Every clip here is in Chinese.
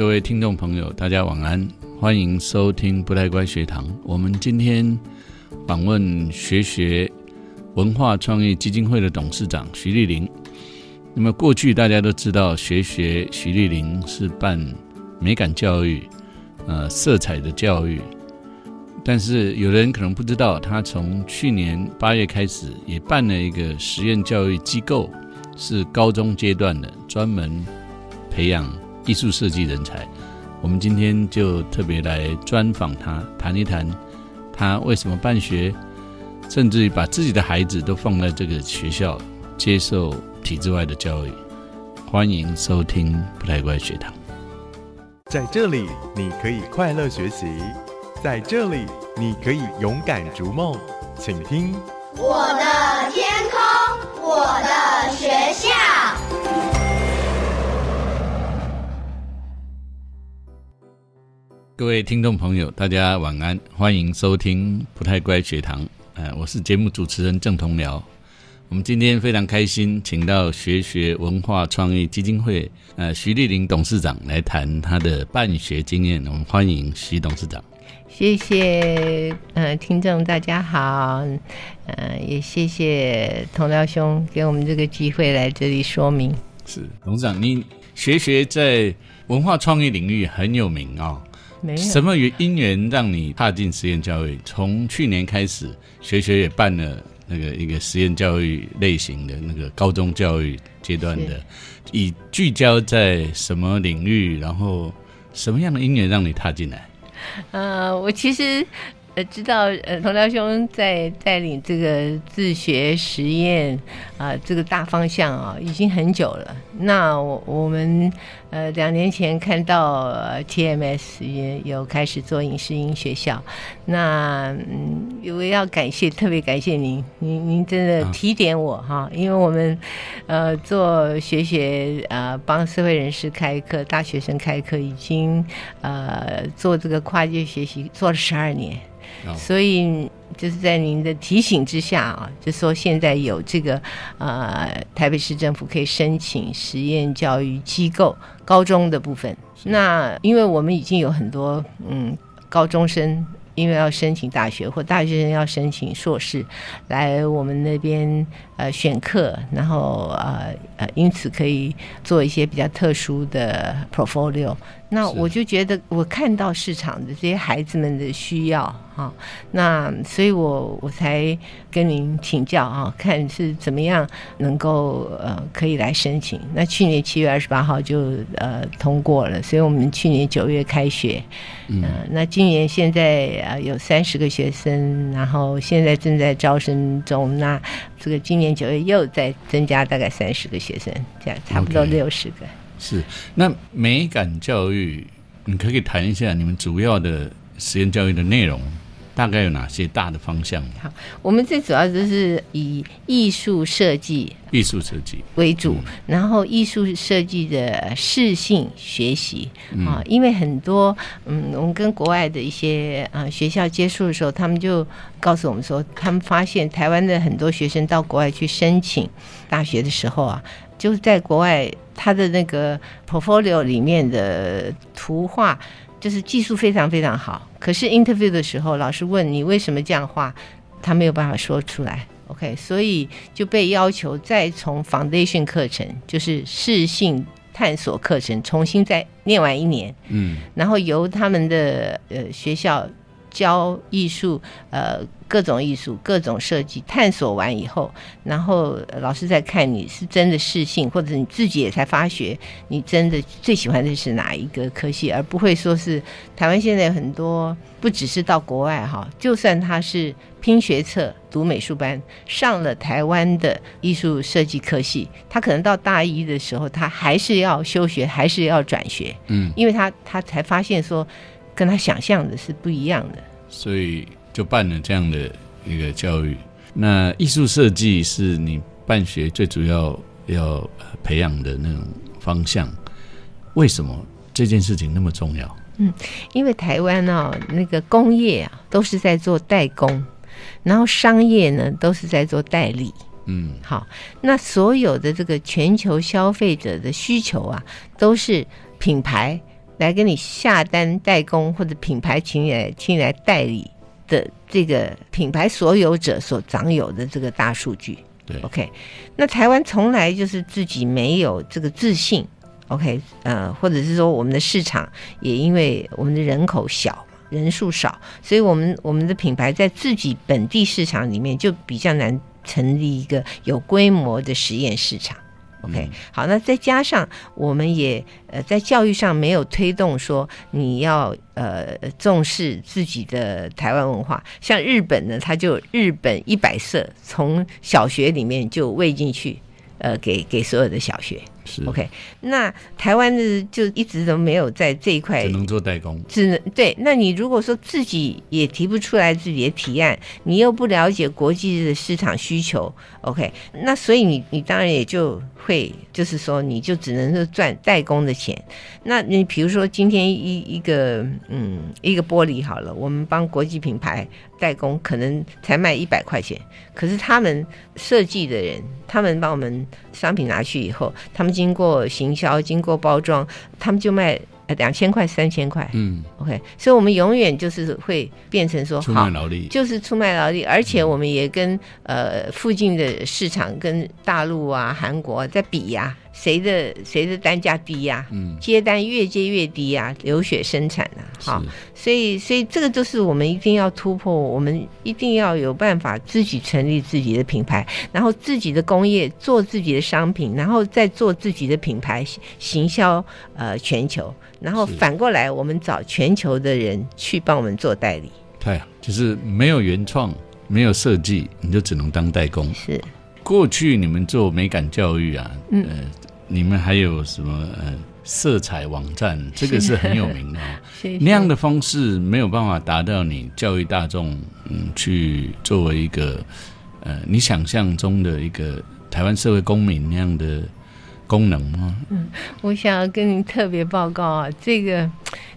各位听众朋友，大家晚安，欢迎收听不太乖学堂。我们今天访问学学文化创意基金会的董事长徐丽玲。那么过去大家都知道，学学徐丽玲是办美感教育、呃色彩的教育，但是有人可能不知道，他从去年八月开始也办了一个实验教育机构，是高中阶段的，专门培养。艺术设计人才，我们今天就特别来专访他，谈一谈他为什么办学，甚至于把自己的孩子都放在这个学校接受体制外的教育。欢迎收听不太乖学堂。在这里，你可以快乐学习；在这里，你可以勇敢逐梦。请听我的天空，我的学校。各位听众朋友，大家晚安，欢迎收听不太乖学堂。呃，我是节目主持人郑同僚。我们今天非常开心，请到学学文化创意基金会呃徐丽玲董事长来谈他的办学经验。我们欢迎徐董事长。谢谢，呃，听众大家好，呃，也谢谢同僚兄给我们这个机会来这里说明。是董事长，你学学在文化创意领域很有名啊。什么因缘让你踏进实验教育？从去年开始，学学也办了那个一个实验教育类型的那个高中教育阶段的，以聚焦在什么领域？然后什么样的因缘让你踏进来？呃，我其实。呃，知道呃，同僚兄在带领这个自学实验啊，这个大方向啊，已经很久了。那我我们呃两年前看到 TMS 也有开始做影视音学校，那嗯，我要感谢，特别感谢您，您您真的提点我哈，因为我们呃做学学呃，帮社会人士开课，大学生开课，已经呃做这个跨界学习做了十二年。所以就是在您的提醒之下啊，就说现在有这个呃台北市政府可以申请实验教育机构高中的部分。那因为我们已经有很多嗯高中生。因为要申请大学或大学生要申请硕士，来我们那边呃选课，然后呃呃，因此可以做一些比较特殊的 portfolio。那我就觉得我看到市场的这些孩子们的需要哈，那所以我我才跟您请教啊，看是怎么样能够呃可以来申请。那去年七月二十八号就呃通过了，所以我们去年九月开学，嗯，那今年现在。呃，有三十个学生，然后现在正在招生中。那这个今年九月又再增加大概三十个学生，这样差不多六十个。是，那美感教育，你可以谈一下你们主要的实验教育的内容。大概有哪些大的方向？好，我们最主要就是以艺术设计、艺术设计为主，然后艺术设计的适性学习啊，因为很多嗯，我们跟国外的一些啊学校接触的时候，他们就告诉我们说，他们发现台湾的很多学生到国外去申请大学的时候啊，就是在国外他的那个 portfolio 里面的图画。就是技术非常非常好，可是 interview 的时候，老师问你为什么这样画，他没有办法说出来。OK，所以就被要求再从 foundation 课程，就是适性探索课程，重新再念完一年。嗯，然后由他们的呃学校教艺术，呃。各种艺术、各种设计探索完以后，然后老师在看你是真的适性，或者你自己也才发觉你真的最喜欢的是哪一个科系，而不会说是台湾现在很多不只是到国外哈，就算他是拼学测读美术班上了台湾的艺术设计科系，他可能到大一的时候，他还是要休学，还是要转学，嗯，因为他他才发现说跟他想象的是不一样的，所以。就办了这样的一个教育。那艺术设计是你办学最主要要培养的那种方向。为什么这件事情那么重要？嗯，因为台湾啊，那个工业啊都是在做代工，然后商业呢都是在做代理。嗯，好，那所有的这个全球消费者的需求啊，都是品牌。来跟你下单代工或者品牌请你来请你来代理的这个品牌所有者所掌有的这个大数据。对，OK，那台湾从来就是自己没有这个自信，OK，呃，或者是说我们的市场也因为我们的人口小。人数少，所以我们我们的品牌在自己本地市场里面就比较难成立一个有规模的实验市场。OK，、好，那再加上我们也呃在教育上没有推动说你要呃重视自己的台湾文化，像日本呢，它就日本一百色从小学里面就喂进去，呃，给给所有的小学。是 OK，那台湾的就一直都没有在这一块只能做代工。只能对，那你如果说自己也提不出来自己的提案，你又不了解国际的市场需求，OK，那所以你你当然也就会就是说你就只能是赚代工的钱。那你比如说今天一一个嗯一个玻璃好了，我们帮国际品牌代工，可能才卖一百块钱，可是他们设计的人，他们帮我们商品拿去以后，他们经过行销，经过包装，他们就卖两千块、三千块。嗯，OK，所以我们永远就是会变成说出好卖劳力。就是出卖劳力，而且我们也跟呃附近的市场跟大陆啊、韩国啊在比呀、谁的谁的单价低呀、嗯，接单越接越低呀、流血生产啊，好，所以所以这个就是我们一定要突破，我们一定要有办法自己成立自己的品牌，然后自己的工业做自己的商品，然后再做自己的品牌行销呃全球，然后反过来我们找全球的人去帮我们做代理，太好，就是没有原创，没有设计，你就只能当代工。是。过去你们做美感教育啊，嗯。呃，你们还有什么呃色彩网站，这个是很有名的那样的方式没有办法达到你教育大众，嗯，去作为一个呃你想象中的一个台湾社会公民那样的功能吗？嗯我想要跟您特别报告啊，这个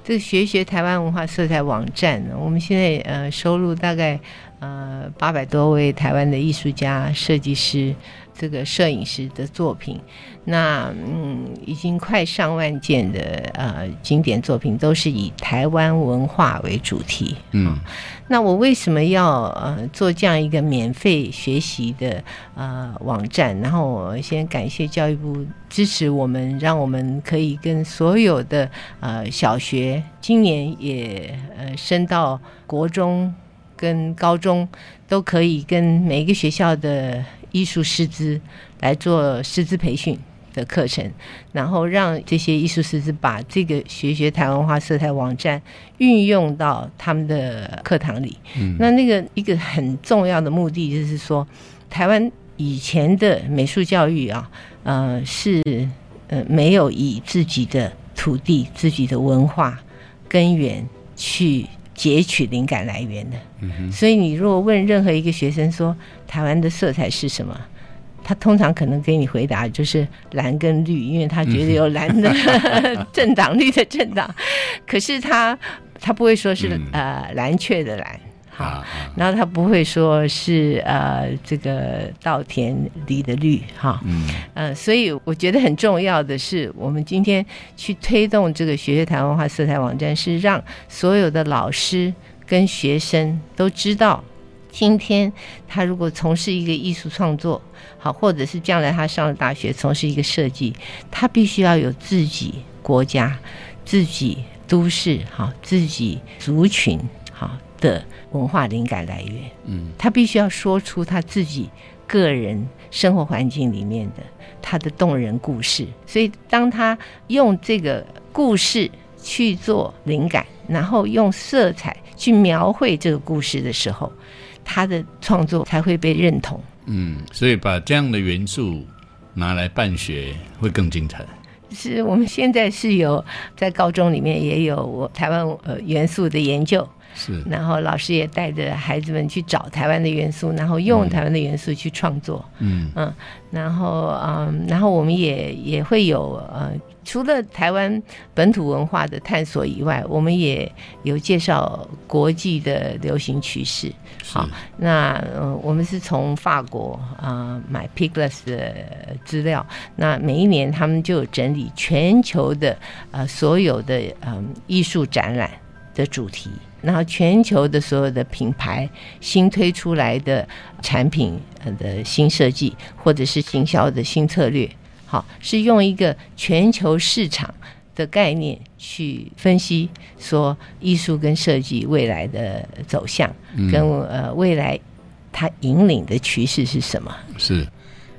这个学学台湾文化色彩网站呢，我们现在呃收录大概呃八百多位台湾的艺术家、设计师、这个摄影师的作品，那嗯已经快上万件的呃经典作品都是以台湾文化为主题。嗯，那我为什么要呃做这样一个免费学习的呃网站？然后我先感谢教育部支持我们，让我们可以跟所有的呃小学，今年也呃升到国中跟高中，都可以跟每一个学校的艺术师资来做师资培训。的课程，然后让这些艺术师资把这个学学台湾文化色彩网站运用到他们的课堂里。嗯那那个一个很重要的目的就是说，台湾以前的美术教育啊，呃，是呃没有以自己的土地、自己的文化根源去截取灵感来源的。嗯所以你如果问任何一个学生说台湾的色彩是什么？他通常可能给你回答就是蓝跟绿，因为他觉得有蓝的 政党、绿的政党，可是他他不会说是、嗯呃蓝雀的蓝，好，然后他不会说是呃这个稻田里的绿，哈，嗯呃，所以我觉得很重要的是，我们今天去推动这个学学台湾文化色彩网站，是让所有的老师跟学生都知道，今天他如果从事一个艺术创作，好，或者是将来他上了大学从事一个设计，他必须要有自己国家、自己都市、好自己族群好的文化灵感来源。嗯，他必须要说出他自己个人生活环境里面的他的动人故事。所以，当他用这个故事去做灵感，然后用色彩去描绘这个故事的时候，他的创作才会被认同。嗯，所以把这样的元素拿来办学会更精彩。是我们现在是有在高中里面也有我台湾呃元素的研究，是，然后老师也带着孩子们去找台湾的元素，然后用台湾的元素去创作。嗯嗯，然后嗯，然后我们也也会有呃，除了台湾本土文化的探索以外，我们也有介绍国际的流行趋势。好，那呃，我们是从法国啊、呃、买 Pigless 的资料，那每一年他们就有整理全球的呃所有的嗯、呃、艺术展览的主题。然后全球的所有的品牌新推出来的产品的新设计，或者是行销的新策略，好，是用一个全球市场的概念去分析，说艺术跟设计未来的走向，跟呃未来它引领的趋势是什么？是。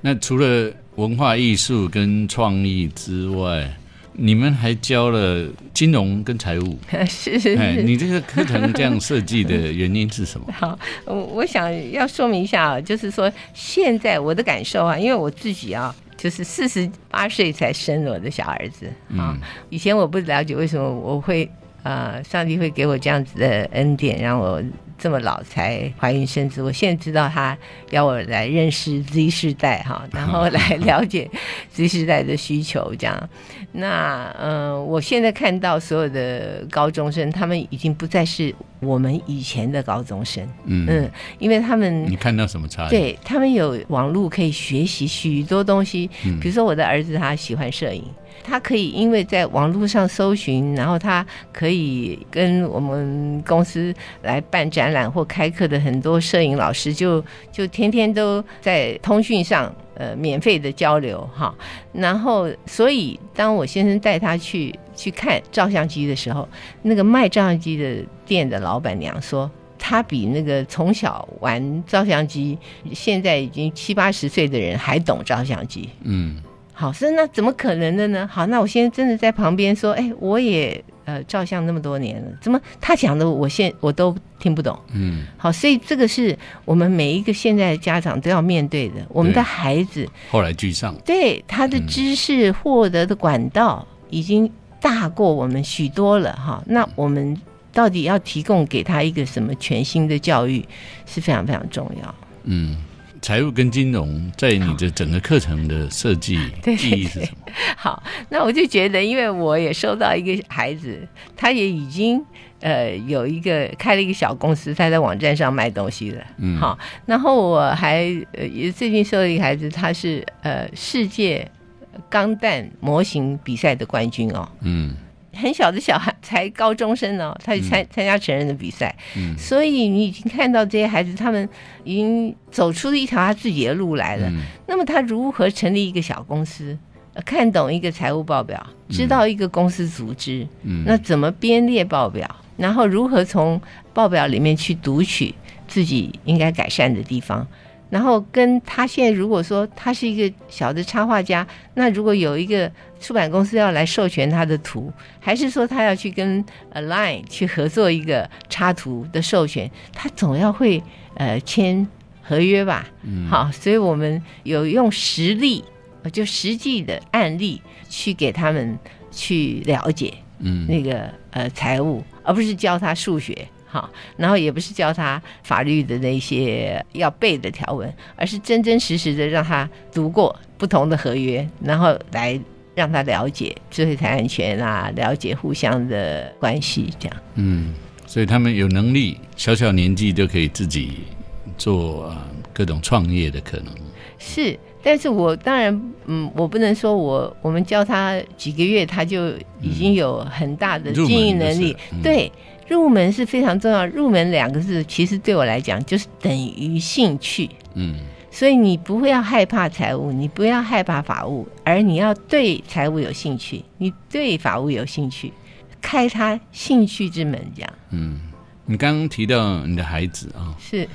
那除了文化艺术跟创意之外，你们还教了金融跟财务，是是哎，是。你这个课程这样设计的原因是什么？好，我我想要说明一下啊，就是说现在我的感受啊，因为我自己啊，就是四十八岁才生了我的小儿子啊，以前我不了解为什么我会呃，上帝会给我这样子的恩典，让我这么老才怀孕生子。我现在知道他要我来认识 Z 世代哈，然后来了解 Z 世代的需求这样。那呃，我现在看到所有的高中生，他们已经不再是我们以前的高中生，嗯嗯，因为他们你看到什么差异？，对他们有网络可以学习许多东西，嗯比如说我的儿子他喜欢摄影，他可以因为在网络上搜寻，然后他可以跟我们公司来办展览或开课的很多摄影老师就就天天都在通讯上呃免费的交流哈，然后所以当我先生带他去去看照相机的时候，那个卖照相机的店的老板娘说。他比那个从小玩照相机，现在已经七八十岁的人还懂照相机。嗯好，是那怎么可能的呢？好，那我现在真的在旁边说，哎，我也呃照相那么多年了，怎么他讲的我现我都听不懂？嗯，好，所以这个是我们每一个现在的家长都要面对的。我们的孩子后来居上，对他的知识获得的管道已经大过我们许多了哈。那我们到底要提供给他一个什么全新的教育，是非常非常重要。嗯，财务跟金融在你的整个课程的设计 对意义是什么？好，那我就觉得，因为我也收到一个孩子，他也已经呃有一个开了一个小公司，他在网站上卖东西了。嗯好，然后我还呃也最近收了一个孩子，他是呃世界钢弹模型比赛的冠军哦。嗯很小的小孩，才高中生哦，他去参参加成人的比赛，嗯所以你已经看到这些孩子，他们已经走出了一条他自己的路来了。嗯那么他如何成立一个小公司？呃看懂一个财务报表，知道一个公司组织，嗯，那怎么编列报表？然后如何从报表里面去读取自己应该改善的地方？然后跟他现在如果说他是一个小的插画家，那如果有一个出版公司要来授权他的图，还是说他要去跟 Align 去合作一个插图的授权，他总要会呃签合约吧？嗯好，所以我们有用实例，呃就实际的案例去给他们去了解嗯那个呃财务，而不是教他数学。好，然后也不是教他法律的那些要背的条文，而是真真实实的让他读过不同的合约，然后来让他了解智慧财产权啊，了解互相的关系，这样。嗯，所以他们有能力，小小年纪就可以自己做啊各种创业的可能。是，但是我当然，嗯，我不能说我我们教他几个月，他就已经有很大的经营能力对，入门是非常重要。入门两个字，其实对我来讲就是等于兴趣。嗯所以你不会要害怕财务，你不要害怕法务，而你要对财务有兴趣，你对法务有兴趣，开他兴趣之门，这样嗯，你刚刚提到你的孩子啊，是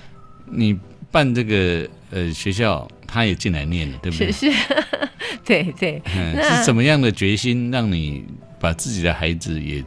你办这个呃学校，他也进来念了，对不对是？是，对对。嗯，那是什么样的决心让你把自己的孩子也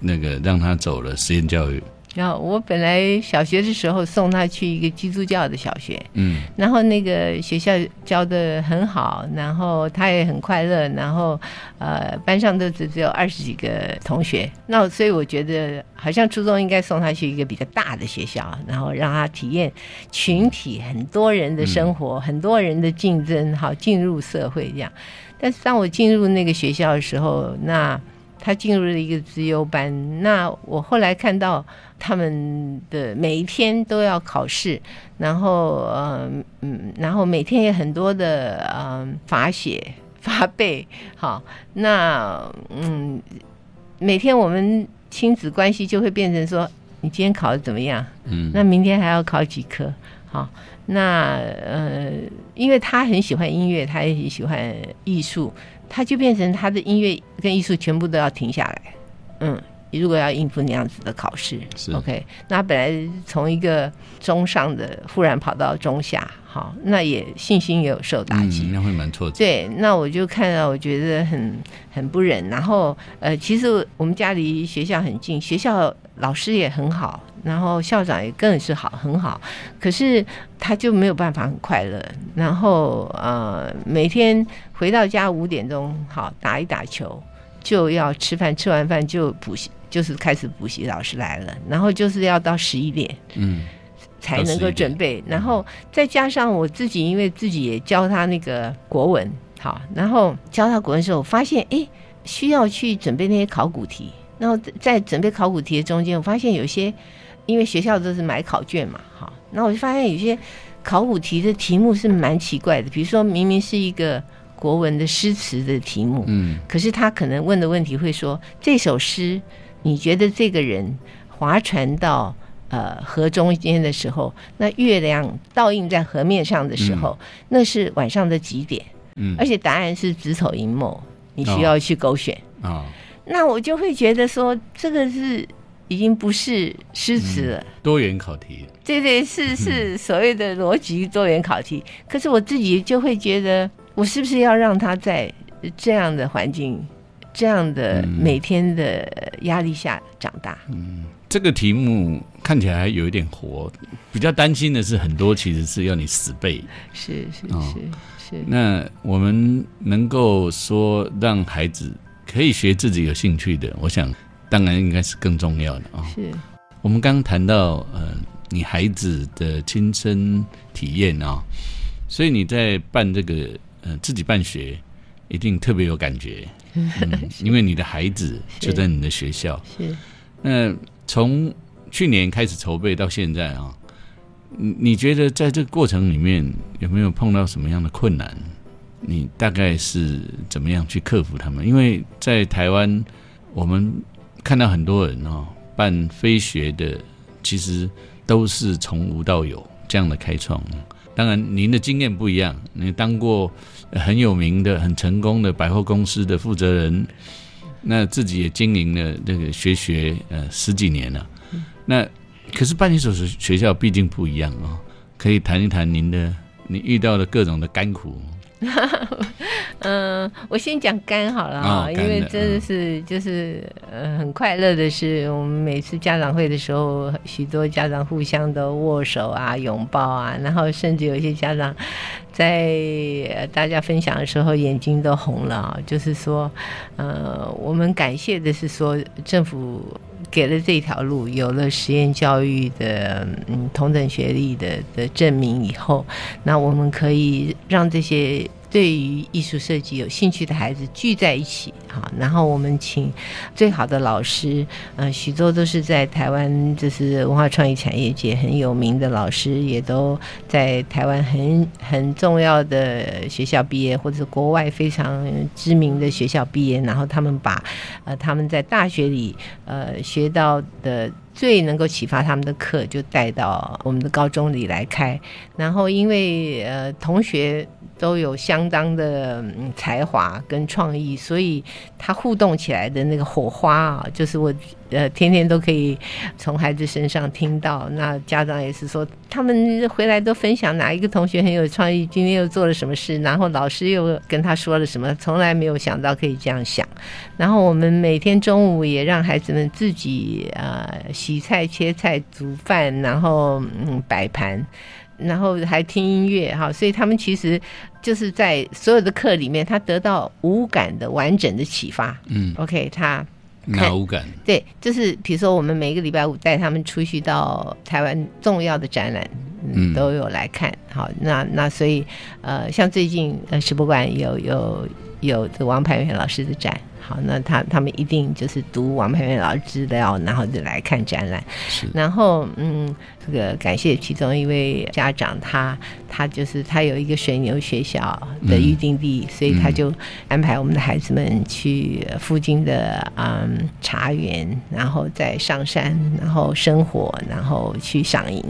那个让他走了实验教育？然后我本来小学的时候送他去一个基督教的小学，嗯然后那个学校教的很好，然后他也很快乐，然后呃班上都只只有二十几个同学，那所以我觉得好像初中应该送他去一个比较大的学校，然后让他体验群体很多人的生活，很多人的竞争，好进入社会这样。但是当我进入那个学校的时候，那他进入了一个资优班，那我后来看到他们的每一天都要考试，然后呃嗯，然后每天也很多的嗯罚写罚背，好，那嗯每天我们亲子关系就会变成说，你今天考的怎么样？嗯那明天还要考几科？好，那呃，因为他很喜欢音乐，他也很喜欢艺术，他就变成他的音乐跟艺术全部都要停下来。嗯，如果要应付那样子的考试是，OK，那本来从一个中上的忽然跑到中下，好，那也信心也有受打击。嗯，那会蛮挫折。对，那我就看到，我觉得很很不忍。然后，呃，其实我们家离学校很近，学校老师也很好，然后校长也更是好，很好。可是他就没有办法很快乐。然后，呃，每天回到家五点钟，好打一打球，就要吃饭，吃完饭就补习，就是开始补习，老师来了，然后就是要到十一点。嗯才能够准备，然后再加上我自己，因为自己也教他那个国文，好，然后教他国文的时候，我发现哎，需要去准备那些考古题，然后在准备考古题的中间，我发现有些，因为学校都是买考卷嘛，哈，那我就发现有些考古题的题目是蛮奇怪的，比如说明明是一个国文的诗词的题目，嗯。可是他可能问的问题会说：这首诗，你觉得这个人划船到呃河中间的时候，那月亮倒映在河面上的时候，那是晚上的几点？嗯。而且答案是子丑寅卯，你需要去勾选。啊，那我就会觉得说，这个是已经不是诗词了。多元考题。对对，是是所谓的逻辑多元考题。可是我自己就会觉得，我是不是要让他在这样的环境、这样的每天的压力下长大？嗯这个题目看起来还有一点活，比较担心的是很多其实是要你死背。是是哦是是，那我们能够说让孩子可以学自己有兴趣的，我想当然应该是更重要的啊、是我们刚刚谈到呃，你孩子的亲身体验啊、所以你在办这个呃自己办学，一定特别有感觉，嗯、因为你的孩子就在你的学校。是。那从去年开始筹备到现在啊，你你觉得在这个过程里面有没有碰到什么样的困难？你大概是怎么样去克服他们？因为在台湾，我们看到很多人哦，办非学的，其实都是从无到有这样的开创。当然，您的经验不一样，你当过很有名的、很成功的百货公司的负责人，那自己也经营了这个学学呃十几年了。那可是办一所学学校毕竟不一样哦，可以谈一谈您的你遇到的各种的甘苦。嗯，我先讲肝好了啊、哦因为真的是就是呃很快乐的是，我们每次家长会的时候，许多家长互相都握手啊、拥抱啊，然后甚至有一些家长在呃大家分享的时候眼睛都红了啊，就是说，呃，我们感谢的是说政府。给了这条路，有了实验教育的嗯同等学历的的证明以后，那我们可以让这些对于艺术设计有兴趣的孩子聚在一起，好，然后我们请最好的老师，呃，许多都是在台湾就是文化创意产业界很有名的老师，也都在台湾很很重要的学校毕业，或者是国外非常知名的学校毕业，然后他们把呃他们在大学里呃学到的。最能够启发他们的课，就带到我们的高中里来开。然后，因为呃同学都有相当的嗯才华跟创意，所以他互动起来的那个火花啊，就是我呃天天都可以从孩子身上听到。那家长也是说，他们回来都分享哪一个同学很有创意，今天又做了什么事，然后老师又跟他说了什么，从来没有想到可以这样想。然后我们每天中午也让孩子们自己呃洗菜、切菜、煮饭，然后嗯摆盘。然后还听音乐哈，所以他们其实就是在所有的课里面，他得到五感的完整的启发。嗯，OK，他哪无感？对，就是比如说我们每个礼拜五带他们出去到台湾重要的展览，嗯嗯，都有来看。好，那那所以呃，像最近呃世博馆有有有这王培元老师的展。好，那他他们一定就是读王培元老师资料，然后就来看展览。是然后嗯，这个感谢其中一位家长，他他就是他有一个水牛学校的预定地，所以他就安排我们的孩子们去附近的嗯茶园，然后再上山，然后生火，然后去赏萤。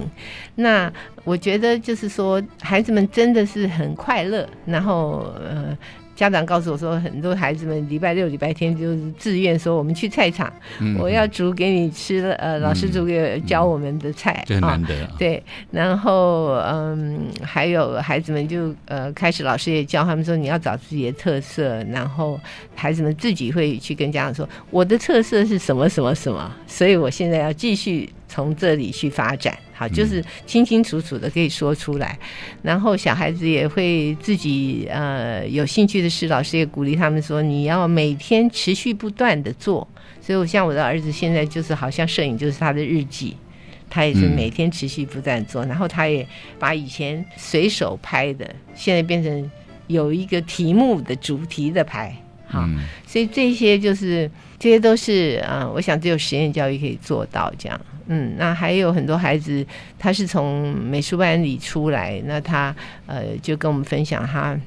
那我觉得就是说，孩子们真的是很快乐，然后呃。家长告诉我说，很多孩子们礼拜六、礼拜天就是自愿说，我们去菜场，嗯我要煮给你吃了，呃，老师煮给教我们的菜这很啊难得啊。对，然后嗯，还有孩子们就呃开始老师也教他们说你要找自己的特色，然后孩子们自己会去跟家长说我的特色是什么什么什么，所以我现在要继续从这里去发展。好，就是清清楚楚的可以说出来，然后小孩子也会自己呃有兴趣的事，老师也鼓励他们说你要每天持续不断的做。所以，我像我的儿子现在就是好像摄影就是他的日记，他也是嗯每天持续不断做，然后他也把以前随手拍的，现在变成有一个题目的主题的拍，好，嗯所以这些就是这些都是啊、呃我想只有实验教育可以做到这样。嗯，那还有很多孩子，他是从美术班里出来，那他呃就跟我们分享他。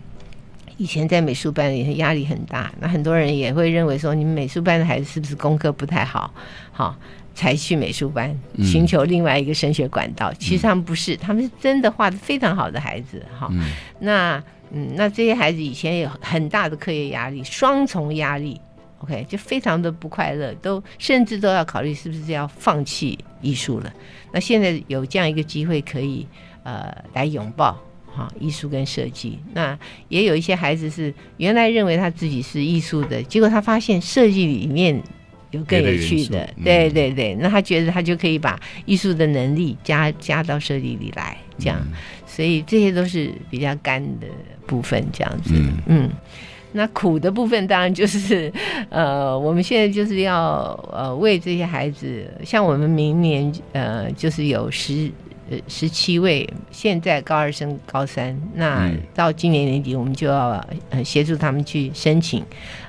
以前在美术班里压力很大，那很多人也会认为说，你们美术班的孩子是不是功课不太好？好，才去美术班嗯寻求另外一个升学管道。其实他们不是，他们是真的画的非常好的孩子。哈，嗯那嗯，那这些孩子以前有很大的课业压力，双重压力，OK，就非常的不快乐，都甚至都要考虑是不是要放弃艺术了。那现在有这样一个机会可以呃来拥抱。哈，艺术跟设计，那也有一些孩子是原来认为他自己是艺术的，结果他发现设计里面有更有趣的对嗯对对，那他觉得他就可以把艺术的能力加加到设计里来，这样，所以这些都是比较干的部分，这样子，嗯嗯。那苦的部分当然就是，呃，我们现在就是要呃为这些孩子，像我们明年呃就是有十呃十七位，现在高二升高三，那嗯到今年年底我们就要呃协助他们去申请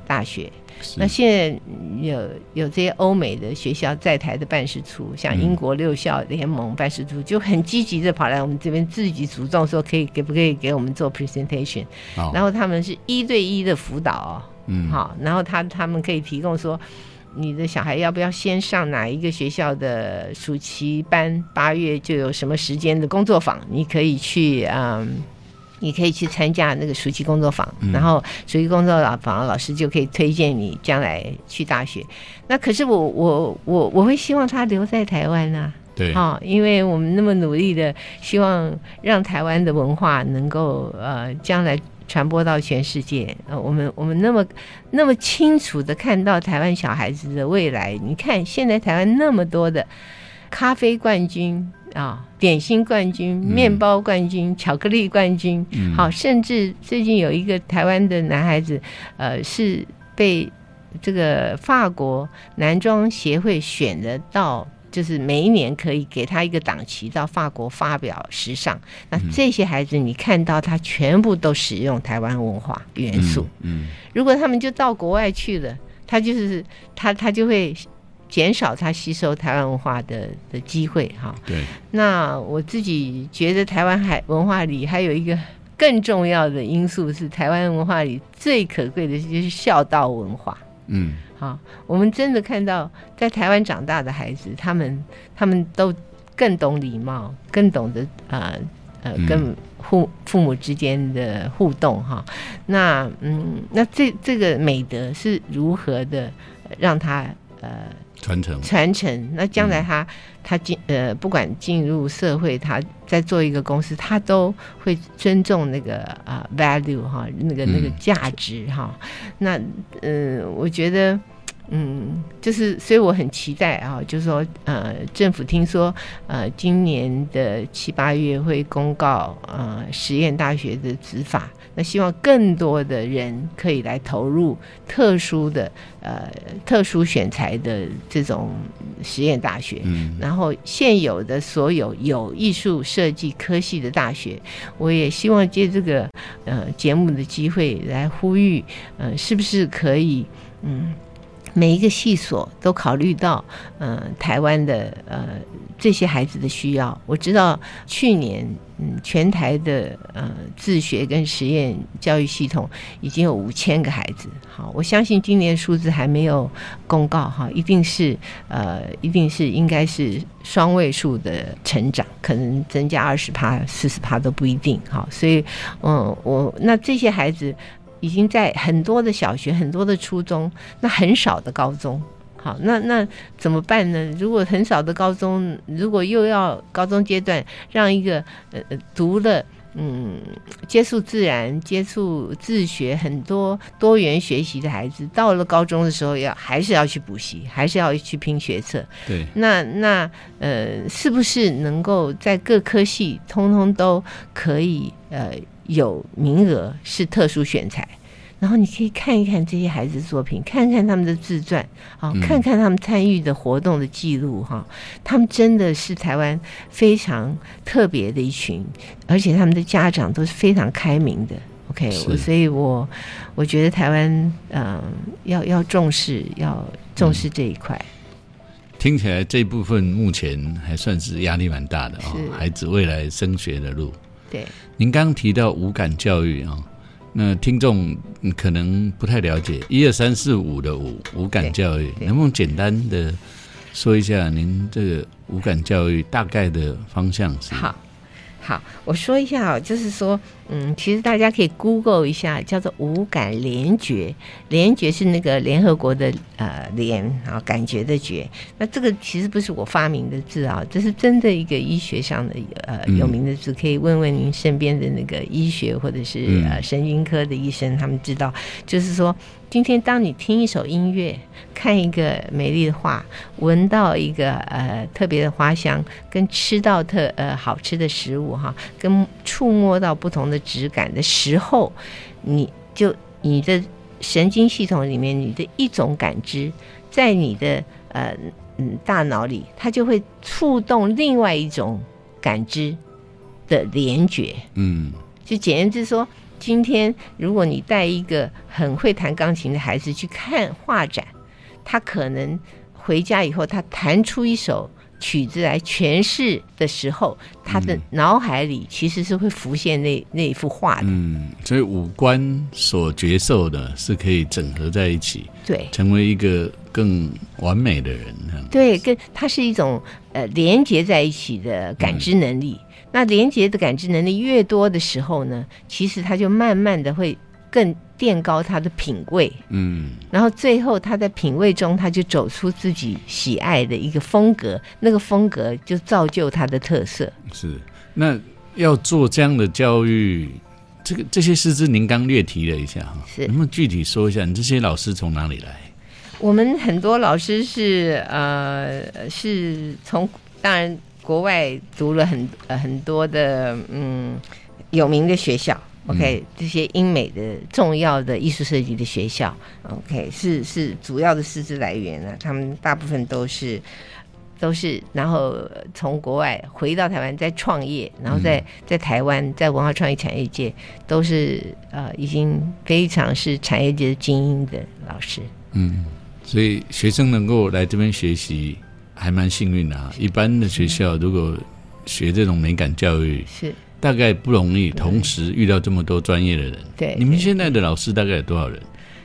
大学。是那现在有有这些欧美的学校在台的办事处，像英国六校联盟办事处，就很积极的跑来我们这边自己主动说可以给不可以给我们做 presentation，好然后他们是一对一的辅导哦，嗯好，然后他他们可以提供说，你的小孩要不要先上哪一个学校的暑期班？八月就有什么时间的工作坊，你可以去嗯。你可以去参加那个暑期工作坊，嗯然后暑期工作坊老师就可以推荐你将来去大学。那可是我我我我会希望他留在台湾啊，对，好、因为我们那么努力的希望让台湾的文化能够呃将来传播到全世界，呃，我们我们那么那么清楚的看到台湾小孩子的未来。你看现在台湾那么多的咖啡冠军啊、点心冠军、面包冠军、巧克力冠军，嗯好，甚至最近有一个台湾的男孩子，呃，是被这个法国男装协会选的到，就是每一年可以给他一个档期到法国发表时尚。那这些孩子，你看到他全部都使用台湾文化元素。嗯如果他们就到国外去了，他就是他他就会减少他吸收台湾文化的的机会哈。对，那我自己觉得台湾海文化里还有一个更重要的因素是台湾文化里最可贵的就是孝道文化。嗯好，我们真的看到在台湾长大的孩子，他们他们都更懂礼貌，更懂得呃呃嗯跟父父母之间的互动哈。那嗯，那这这个美德是如何的让他呃传承，传承？那将来他、他进呃不管进入社会，他在做一个公司，他都会尊重那个啊、value 哈，那个那个嗯价值哈。那呃，我觉得。嗯，就是，所以我很期待啊，就是说，呃，政府听说，呃，今年的七八月会公告呃实验大学的执法，那希望更多的人可以来投入特殊的呃特殊选材的这种实验大学。嗯然后现有的所有有艺术设计科系的大学，我也希望借这个呃节目的机会来呼吁，呃，是不是可以嗯。每一个系所都考虑到，呃，台湾的呃这些孩子的需要。我知道去年，嗯，全台的呃自学跟实验教育系统已经有五千个孩子。好，我相信今年数字还没有公告哈，一定是呃，一定是应该是双位数的成长，可能增加二十趴、四十趴都不一定。好，所以嗯，我那这些孩子。已经在很多的小学、很多的初中，那很少的高中。好，那那怎么办呢？如果很少的高中，如果又要高中阶段让一个呃呃读了嗯接触自然、接触自学很多多元学习的孩子，到了高中的时候要还是要去补习，还是要去拼学测。对，那那呃，是不是能够在各科系通通都可以呃有名额是特殊选材？然后你可以看一看这些孩子的作品，看看他们的自传，啊，嗯看看他们参与的活动的记录，哈，他们真的是台湾非常特别的一群，而且他们的家长都是非常开明的。OK，我所以我我觉得台湾嗯、呃要要重视要重视这一块。听起来这部分目前还算是压力蛮大的哦，孩子未来升学的路。对，您刚刚提到五感教育啊、那听众嗯可能不太了解一二三四五的五五感教育，能不能简单的说一下您这个五感教育大概的方向是？好，好，我说一下哦，就是说，嗯，其实大家可以 Google 一下，叫做五感联觉，联觉是那个联合国的呃联啊，感觉的觉。那这个其实不是我发明的字啊，这是真的一个医学上的呃嗯有名的字，可以问问您身边的那个医学或者是嗯呃神经科的医生，他们知道，就是说，今天当你听一首音乐，看一个美丽的画，闻到一个呃特别的花香，跟吃到特呃好吃的食物哈，跟触摸到不同的质感的时候，你就你的神经系统里面，你的一种感知，在你的呃嗯大脑里，它就会触动另外一种感知的联觉。嗯就简言之说，今天如果你带一个很会弹钢琴的孩子去看画展，他可能回家以后，他弹出一首曲子来诠释的时候，他的脑海里其实是会浮现那那一幅画的。嗯，所以五官所觉受的是可以整合在一起，对成为一个更完美的人。对，跟它是一种呃连接在一起的感知能力。那连接的感知能力越多的时候呢，其实他就慢慢的会更垫高他的品味。嗯然后最后他在品味中，他就走出自己喜爱的一个风格，那个风格就造就他的特色。是。那要做这样的教育，这个这些师资您刚略提了一下哈，是能不能具体说一下，你这些老师从哪里来？我们很多老师是呃是从当然国外读了很呃很多的嗯有名的学校。OK，、这些英美的重要的艺术设计的学校，OK 是是主要的师资来源呢、他们大部分都是都是，然后呃从国外回到台湾再创业，然后在、在台湾在文化创意产业界都是呃已经非常是产业界的精英的老师。嗯，所以学生能够来这边学习，还蛮幸运的啊。一般的学校如果学这种美感教育，是大概不容易，同时遇到这么多专业的人。对你们现在的老师大概有多少人？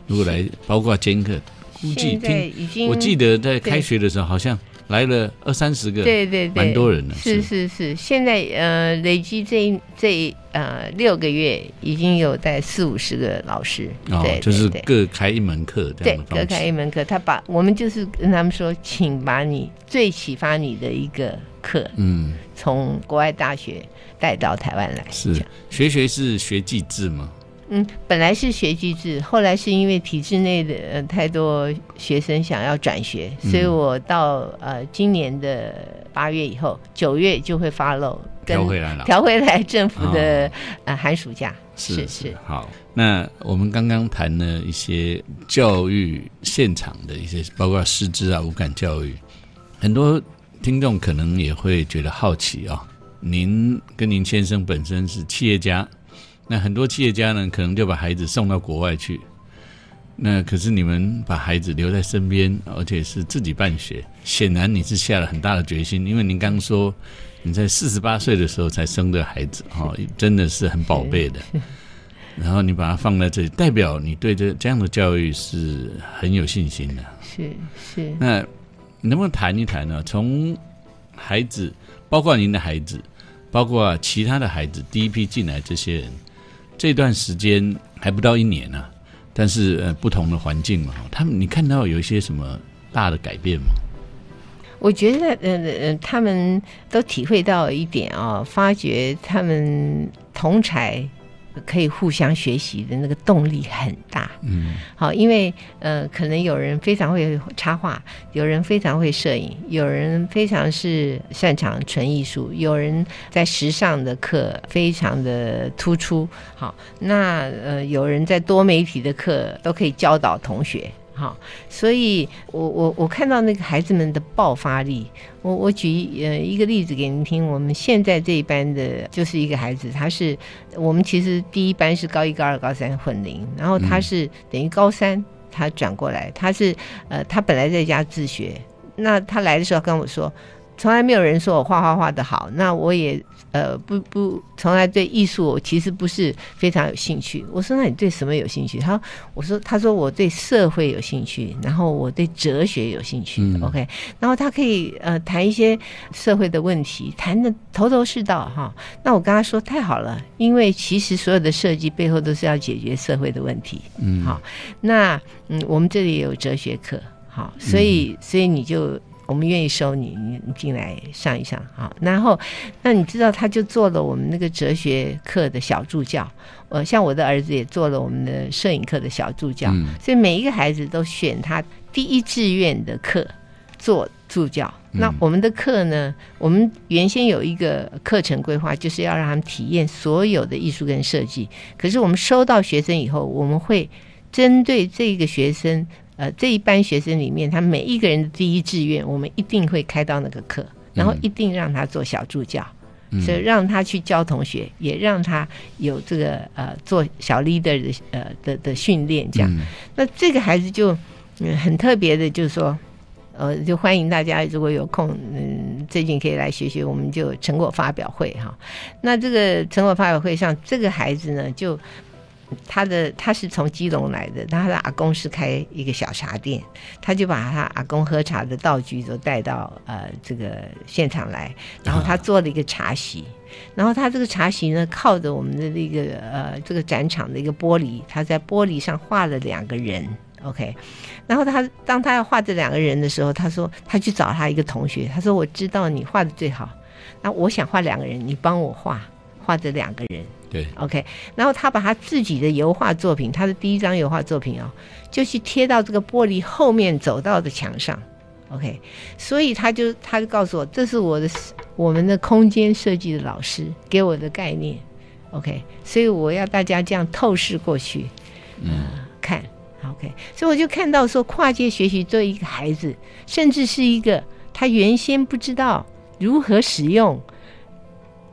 如果来包括兼课，估计听，我记得在对开学的时候好像来了二三十个，对对对，蛮多人的是是。是是，现在呃累积这一这一呃六个月已经有在四五十个老师，哦对，就是各开一门课这对各开一。门课，他把我们就是跟他们说，请把你最启发你的一个课嗯，从国外大学带到台湾来，是。学学是学技制吗？嗯，本来是学机制，后来是因为体制内的呃太多学生想要转学，嗯。所以我到呃今年的八月以后，九月就会发漏跟调回来了。调回来政府的、哦。呃寒暑假，是是是好。那我们刚刚谈了一些教育现场的一些，包括师资啊、无感教育，很多听众可能也会觉得好奇啊、您跟您先生本身是企业家，那很多企业家呢，可能就把孩子送到国外去。那可是你们把孩子留在身边，而且是自己办学，显然你是下了很大的决心，因为您刚说你在四十八岁的时候才生的孩子，哈、真的是很宝贝的。然后你把它放在这里，代表你对这这样的教育是很有信心的。是是那能不能谈一谈呢？从孩子，包括您的孩子，包括其他的孩子，第一批进来这些人，这段时间还不到一年啊，但是呃，不同的环境嘛，他们你看到有一些什么大的改变吗？我觉得呃呃他们都体会到一点啊、发觉他们同才可以互相学习的那个动力很大。嗯，好，因为呃，可能有人非常会插画，有人非常会摄影，有人非常是擅长纯艺术，有人在时尚的课非常的突出。好，那呃，有人在多媒体的课都可以教导同学。好，所以我我我看到那个孩子们的爆发力，我我举呃一个例子给您听。我们现在这一班的就是一个孩子，他是我们其实第一班是高一、高二、高三混龄，然后他是等于高三他转过来，他是呃他本来在家自学，那他来的时候跟我说，从来没有人说我画画画的好，那我也呃不不从来对艺术我其实不是非常有兴趣。我说那你对什么有兴趣？他说我说他说我对社会有兴趣，然后我对哲学有兴趣。嗯 OK，然后他可以呃谈一些社会的问题，谈的头头是道哈。那我跟他说太好了，因为其实所有的设计背后都是要解决社会的问题。嗯好，那嗯，我们这里有哲学课，好，所以、所以你就我们愿意收你，你你进来上一上，好，然后那你知道他就做了我们那个哲学课的小助教，呃，像我的儿子也做了我们的摄影课的小助教，嗯所以每一个孩子都选他第一志愿的课做助教。那嗯我们的课呢？我们原先有一个课程规划，就是要让他们体验所有的艺术跟设计。可是我们收到学生以后，我们会针对这个学生，呃，这一班学生里面，他每一个人的第一志愿，我们一定会开到那个课，然后一定让他做小助教。嗯所以让他去教同学，也让他有这个呃做小 leader 的呃的的训练，这样。嗯那这个孩子就嗯很特别的，就是说，呃，就欢迎大家如果有空，嗯，最近可以来学学，我们就成果发表会哈。那这个成果发表会上，这个孩子呢，就他的他是从基隆来的，他的阿公是开一个小茶店，他就把他阿公喝茶的道具都带到呃这个现场来，然后他做了一个茶席。然后他这个茶席呢，靠着我们的那个呃这个展场的一个玻璃，他在玻璃上画了两个人，OK。然后他当他要画这两个人的时候，他说他去找他一个同学，他说我知道你画的最好，那我想画两个人，你帮我画画这两个人对，，OK。然后他把他自己的油画作品，他的第一张油画作品哦，就去贴到这个玻璃后面走道的墙上。OK，所以他就他就告诉我，这是我的我们的空间设计的老师给我的概念。OK，所以我要大家这样透视过去，嗯看 OK，所以我就看到说，跨界学习对一个孩子，甚至是一个他原先不知道如何使用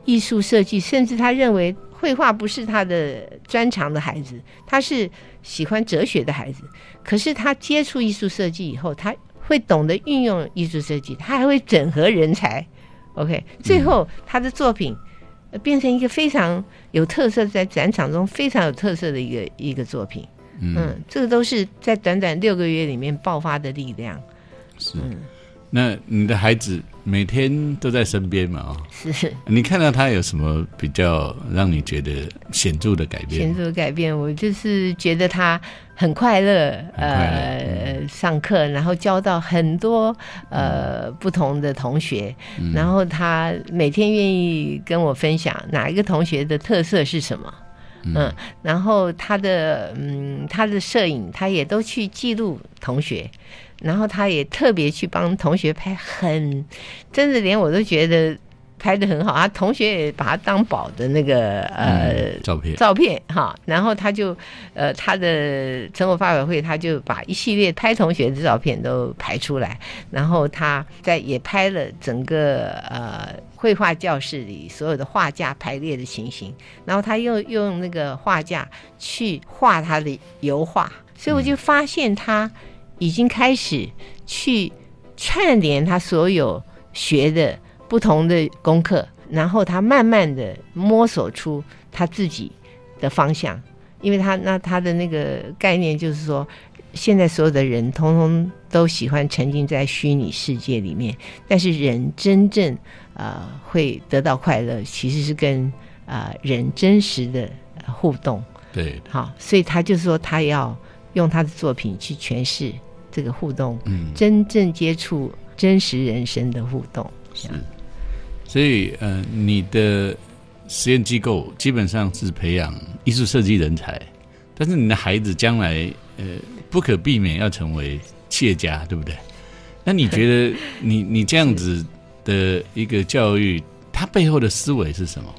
艺术设计，甚至他认为绘画不是他的专长的孩子，他是喜欢哲学的孩子。可是他接触艺术设计以后，他会懂得运用艺术设计，他还会整合人才。OK，最后他的作品呃变成一个非常有特色，在展场中非常有特色的一个一个作品。嗯，嗯，这个都是在短短六个月里面爆发的力量。是。那你的孩子每天都在身边嘛？哦，是。你看到他有什么比较让你觉得显著的改变显？著的改变，我就是觉得他很快乐，快呃，上课然后交到很多呃不同的同学，然后他每天愿意跟我分享哪一个同学的特色是什么。嗯，然后他的嗯，他的摄影，他也都去记录同学，然后他也特别去帮同学拍很，真的连我都觉得拍的很好，他同学也把他当宝的那个呃、嗯照片。照片哈，然后他就呃他的成果发表会，他就把一系列拍同学的照片都拍出来，然后他在也拍了整个呃绘画教室里所有的画架排列的情形，然后他又用那个画架去画他的油画，所以我就发现他已经开始去串联他所有学的不同的功课，然后他慢慢的摸索出他自己的方向，因为他那他的那个概念就是说。现在所有的人通通都喜欢沉浸在虚拟世界里面，但是人真正呃会得到快乐，其实是跟呃人真实的互动。对，好，所以他就说他要用他的作品去诠释这个互动，嗯，真正接触真实人生的互动。是。所以呃，你的实验机构基本上是培养艺术设计人才，但是你的孩子将来呃不可避免要成为企业家，对不对？那你觉得你你这样子的一个教育，它背后的思维是什么？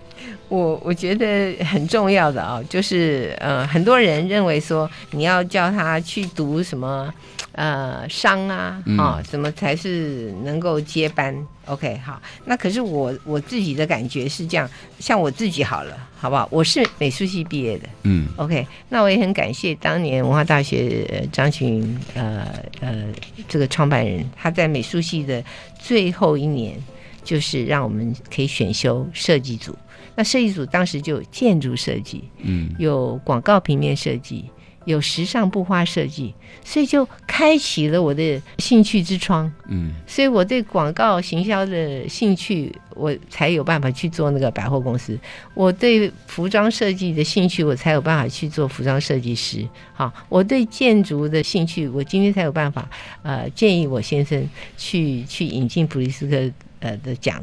我我觉得很重要的啊，就是呃，很多人认为说你要叫他去读什么呃商啊，啊、怎么才是能够接班？OK，好，那可是我我自己的感觉是这样，像我自己好了，好不好？我是美术系毕业的，嗯 OK，那我也很感谢当年文化大学呃张群呃呃这个创办人，他在美术系的最后一年，就是让我们可以选修设计组。那设计组当时就有建筑设计，嗯有广告平面设计，有时尚布花设计，所以就开启了我的兴趣之窗。嗯所以我对广告行销的兴趣，我才有办法去做那个百货公司；我对服装设计的兴趣，我才有办法去做服装设计师。好，我对建筑的兴趣，我今天才有办法呃建议我先生去去引进普利斯克呃的奖。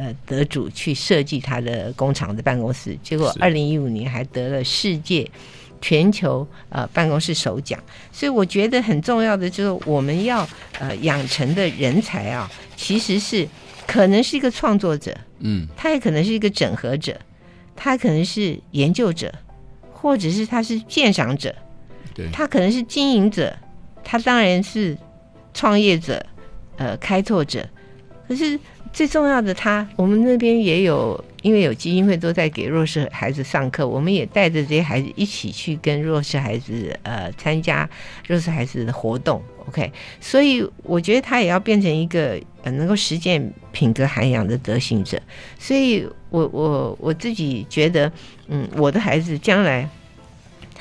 呃，得主去设计他的工厂的办公室，结果是二零一五年还得了世界全球呃办公室首奖。所以我觉得很重要的就是我们要呃养成的人才啊，其实是可能是一个创作者，嗯他也可能是一个整合者，他可能是研究者，或者是他是鉴赏者，对，他可能是经营者，他当然是创业者，呃，开拓者。可是最重要的他，我们那边也有，因为有基金会都在给弱势孩子上课，我们也带着这些孩子一起去跟弱势孩子呃参加弱势孩子的活动。OK，所以我觉得他也要变成一个呃能够实践品格涵养的德行者。所以我我我自己觉得，嗯，我的孩子将来。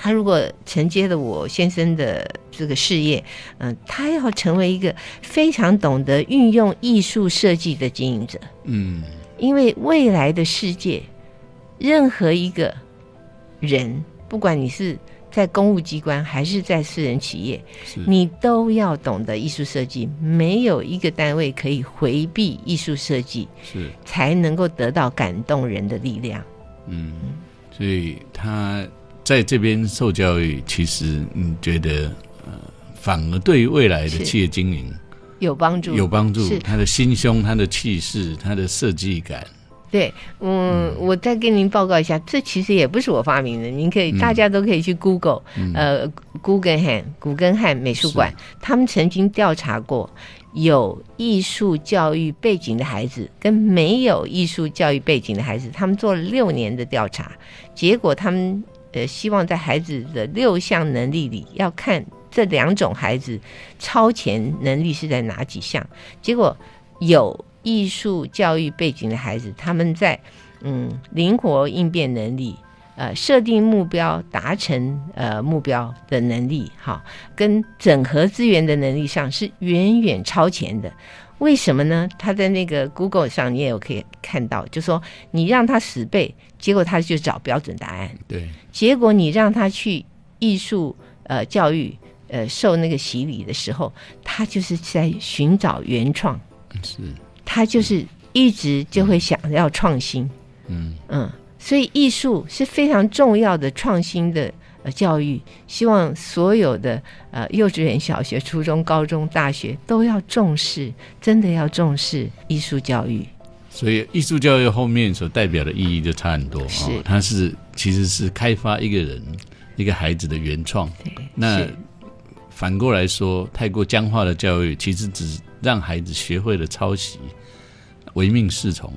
他如果承接了我先生的这个事业，嗯、他要成为一个非常懂得运用艺术设计的经营者，嗯因为未来的世界，任何一个人，不管你是在公务机关还是在私人企业，你都要懂得艺术设计。没有一个单位可以回避艺术设计，是才能够得到感动人的力量。嗯，所以他在这边受教育，其实你觉得呃，反而对于未来的企业经营有帮助，有帮助。他的心胸、他的气势、他的设计感，对，嗯，我再跟您报告一下，这其实也不是我发明的，您可以，嗯大家都可以去 Google，、嗯。呃，Guggenheim 古根汉美术馆，他们曾经调查过有艺术教育背景的孩子跟没有艺术教育背景的孩子，他们做了六年的调查，结果他们呃希望在孩子的六项能力里要看这两种孩子超前能力是在哪几项，结果有艺术教育背景的孩子，他们在嗯灵活应变能力、呃设定目标、达成呃目标的能力，哈，跟整合资源的能力上是远远超前的。为什么呢？他在那个 Google 上你也有可以看到，就说你让他死背，结果他就找标准答案。对，结果你让他去艺术呃教育呃受那个洗礼的时候，他就是在寻找原创，是，他就是一直就会想要创新，嗯，嗯，所以艺术是非常重要的创新的呃教育，希望所有的呃幼稚园、小学、初中、高中、大学都要重视，真的要重视艺术教育。所以艺术教育后面所代表的意义就差很多是哦，它是其实是开发一个人一个孩子的原创。对，那反过来说，太过僵化的教育，其实只让孩子学会了抄袭，唯命是从，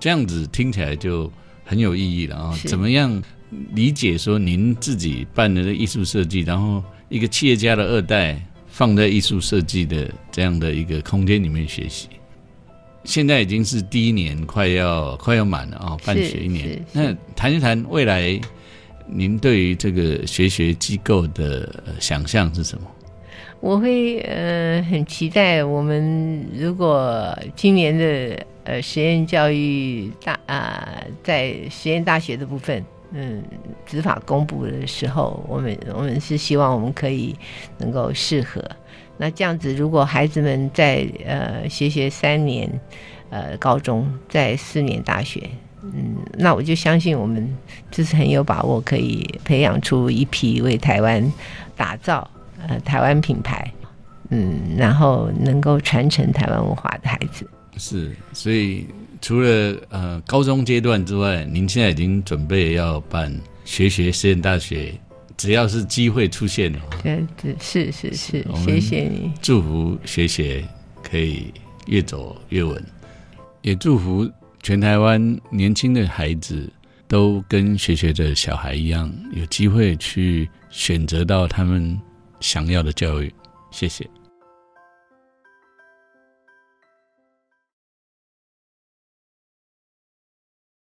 这样子听起来就很有意义了啊、是怎么样理解说您自己办的艺术设计，然后一个企业家的二代放在艺术设计的这样的一个空间里面学习？现在已经是第一年，快要快要满了啊、办是学一年。那谈一谈未来，您对于这个学学机构的呃想象是什么？我会呃很期待，我们如果今年的呃实验教育大啊、在实验大学的部分，嗯，执法公布的时候，我们我们是希望我们可以能够适合。那这样子，如果孩子们在呃学学三年呃高中，在四年大学，嗯，那我就相信我们就是很有把握可以培养出一批为台湾打造呃台湾品牌，嗯，然后能够传承台湾文化的孩子。是，所以除了呃高中阶段之外，您现在已经准备要办学学实验大学，只要是机会出现了，对对，是是是谢谢你。祝福学学可以越走越稳，也祝福全台湾年轻的孩子都跟学学的小孩一样，有机会去选择到他们想要的教育。谢谢。